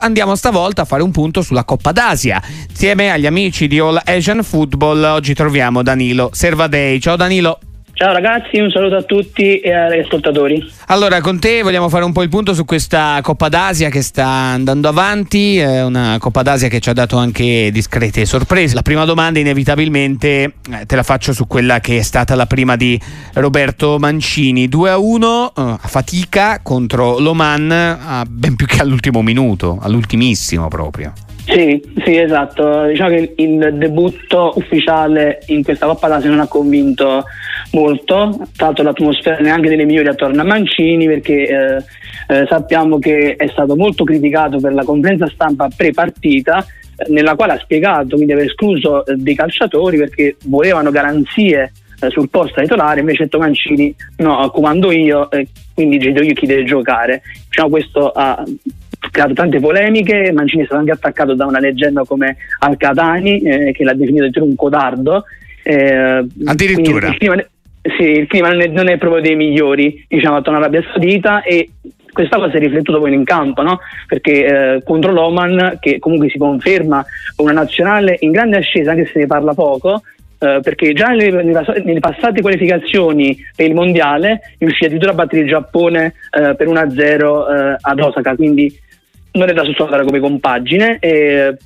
Andiamo stavolta a fare un punto sulla Coppa d'Asia. Insieme agli amici di All Asian Football oggi troviamo Danilo Servadei. Ciao Danilo. Ciao ragazzi, un saluto a tutti e agli ascoltatori. Allora, con te vogliamo fare un po' il punto su questa Coppa d'Asia che sta andando avanti, è una Coppa d'Asia che ci ha dato anche discrete sorprese. La prima domanda inevitabilmente eh, te la faccio su quella che è stata la prima di Roberto Mancini, 2 a 1 eh, a fatica contro l'Oman, ben più che all'ultimo minuto, all'ultimissimo proprio. Sì, sì, esatto. Diciamo che il debutto ufficiale in questa Coppa d'Asia non ha convinto molto, tra l'altro l'atmosfera neanche delle migliori attorno a Mancini perché eh, eh, sappiamo che è stato molto criticato per la conferenza stampa pre-partita eh, nella quale ha spiegato quindi aver escluso eh, dei calciatori perché volevano garanzie eh, sul posto titolare, invece ha detto Mancini no, comando io, quindi decido io chi deve giocare. Diciamo, questo ha creato tante polemiche, Mancini è stato anche attaccato da una leggenda come Al-Qadani eh, che l'ha definito un codardo. Eh, Addirittura. Il clima, sì, il clima non è, non è, proprio dei migliori diciamo, attorno all'Arabia Saudita e questa cosa è riflettuta poi in campo, no? perché eh, contro l'Oman, che comunque si conferma una nazionale in grande ascesa, anche se ne parla poco, Uh, perché già nelle, nelle, passate qualificazioni per il mondiale riuscì addirittura a battere il Giappone uh, per 1-0 uh, ad Osaka, quindi non è da sottovalutare come compagine. E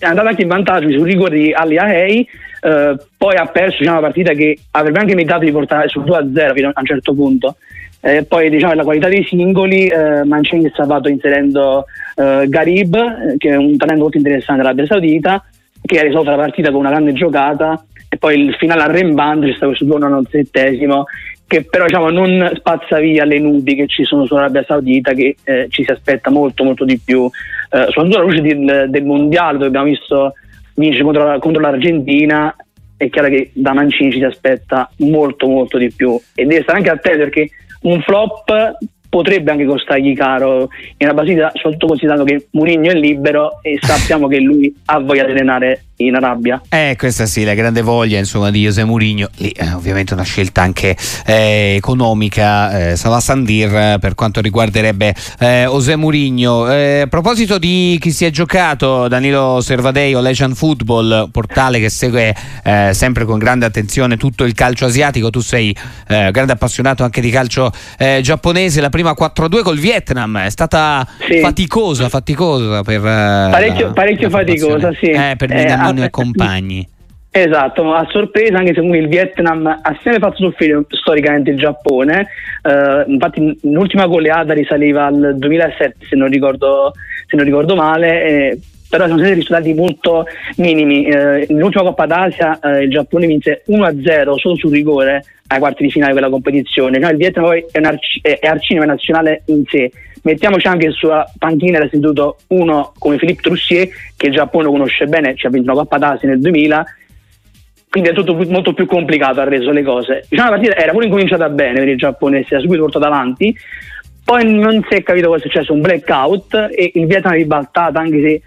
è andata anche in vantaggio sul rigore di Ali Ahei, eh, poi ha perso diciamo, una partita che avrebbe anche meritato di portare sul 2-0 fino a un certo punto. Eh, poi diciamo la qualità dei singoli, eh, Mancini è salvato inserendo eh, Garib, che è un talento molto interessante dell'Arabia Saudita, che ha risolto la partita con una grande giocata e poi il finale arrembando c'è stato questo 2 al settesimo che però diciamo, non spazza via le nubi che ci sono sull'Arabia Saudita che eh, ci si aspetta molto molto di più eh, soprattutto alla luce del, del, mondiale dove abbiamo visto vincere contro, contro, l'Argentina è chiaro che da Mancini ci si aspetta molto molto di più. E deve stare anche attento perché un flop potrebbe anche costargli caro. In Arabia Saudita, soprattutto considerando che Mourinho è libero e sappiamo che lui ha voglia di allenare in Arabia. Eh, questa sì, la grande voglia insomma, di José Mourinho, lì eh, ovviamente una scelta anche eh, economica, eh, Sava Sandir per quanto riguarderebbe eh, José Mourinho. Eh, a proposito di chi si è giocato, Danilo Servadei o Legend Football, portale che segue eh, sempre con grande attenzione tutto il calcio asiatico, tu sei grande appassionato anche di calcio giapponese, la prima 4-2 col Vietnam è stata sì. faticosa, faticosa per... parecchio, la, parecchio la faticosa, sì. per Minamino Antonio e compagni. Esatto, a sorpresa anche se il Vietnam ha sempre fatto soffrire storicamente il Giappone, uh, infatti l'ultima goleata risaliva al 2007 se non ricordo, se non ricordo male, eh, però sono stati risultati molto minimi. Eh, nell'ultima Coppa d'Asia eh, il Giappone vinse 1-0 solo sul rigore ai quarti di finale della competizione, no, il Vietnam poi è, un arci- è arcinema nazionale in sé Mettiamoci anche sulla panchina seduto uno come Philippe Trussier, che il Giappone conosce bene, ci ha vinto una Coppa d'Asia nel 2000, quindi è tutto molto più complicato, ha reso le cose. Diciamo la partita era pure incominciata bene per il Giappone, si è subito portato avanti, poi non si è capito cosa è successo, un blackout e il Vietnam è ribaltato anche se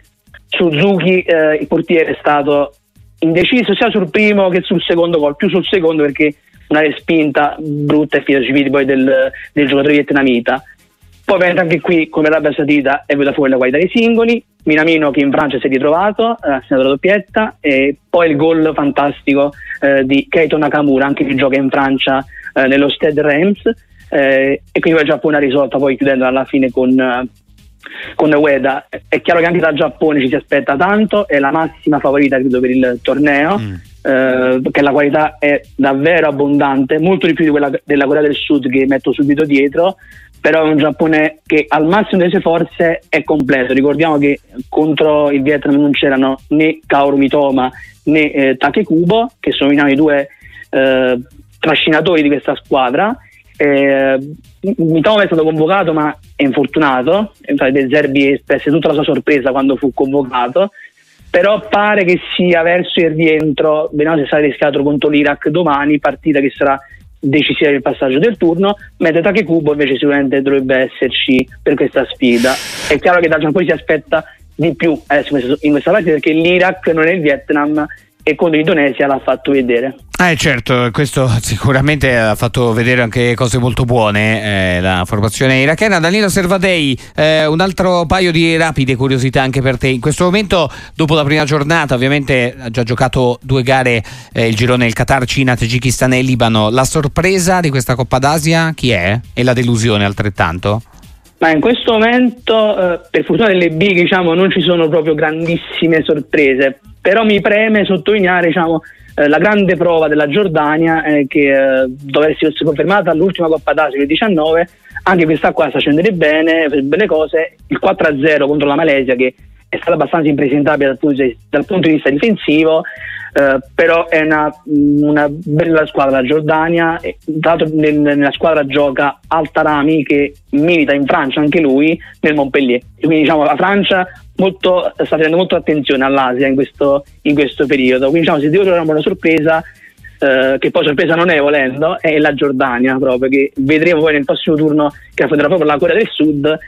Suzuki, eh, il portiere, è stato indeciso sia sul primo che sul secondo gol, più sul secondo perché una respinta brutta e fidacipiti poi del, del giocatore vietnamita. Poi ovviamente anche qui, come l'Arabia Saudita, è venuta fuori la qualità dei singoli. Minamino che in Francia si è ritrovato, eh, ha segnato la doppietta, e poi il gol fantastico eh, di Keito Nakamura, anche che gioca in Francia eh, nello Stade Reims. Eh, e quindi il Giappone ha risolto poi chiudendo alla fine con, eh, con Ueda. È chiaro che anche dal Giappone ci si aspetta tanto, è la massima favorita credo per il torneo. Mm. Eh, perché la qualità è davvero abbondante, molto di più di quella della Corea del Sud che metto subito dietro, però è un Giappone che al massimo delle sue forze è completo. Ricordiamo che contro il Vietnam non c'erano né Kaoru Mitoma né eh, Takekubo, che sono i due eh, trascinatori di questa squadra. Eh, Mitoma è stato convocato ma è infortunato, infatti De Zerbi espresse tutta la sua sorpresa quando fu convocato, però pare che sia verso il rientro, se sarà rischiato contro l'Iraq domani, partita che sarà decisiva del passaggio del turno, mentre Takekubo invece sicuramente dovrebbe esserci per questa sfida. È chiaro che da Giappone si aspetta di più adesso in questa partita perché l'Iraq non è il Vietnam e contro l'Indonesia l'ha fatto vedere. Eh certo, questo sicuramente ha fatto vedere anche cose molto buone, eh, la formazione irachena. Danilo Servadei, eh, un altro paio di rapide curiosità anche per te. In questo momento, dopo la prima giornata, ovviamente ha già giocato due gare, eh, il girone il Qatar, Cina, Tagikistan e Libano. La sorpresa di questa Coppa d'Asia chi è? E la delusione altrettanto? Ma in questo momento, eh, per fortuna delle big, diciamo, non ci sono proprio grandissime sorprese, però mi preme sottolineare, diciamo, eh, la grande prova della Giordania eh, che eh, dovesse essere confermata all'ultima Coppa d'Asia del 19, anche questa qua sta scendendo bene, belle cose, il 4-0 contro la Malesia che è stata abbastanza impresentabile dal punto di, dal punto di vista difensivo, eh, però è una, una, bella squadra la Giordania, tra l'altro nel, nella squadra gioca Altarami che milita in Francia anche lui nel Montpellier, quindi diciamo la Francia molto, sta facendo molto attenzione all'Asia in questo, in questo periodo, quindi diciamo se devo trovare una buona sorpresa Uh, che poi sorpresa non è volendo, è la Giordania proprio, che vedremo poi nel prossimo turno che affronterà proprio la Corea del Sud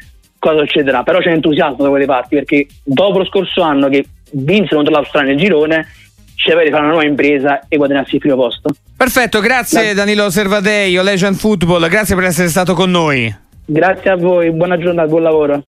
cosa succederà, però c'è entusiasmo da quelle parti perché dopo lo scorso anno che vinsero contro l'Australia nel girone c'è di fare una nuova impresa e guadagnarsi il primo posto. Perfetto, grazie. Danilo Servadei, Legend Football, grazie per essere stato con noi. Grazie a voi, buona giornata, buon lavoro.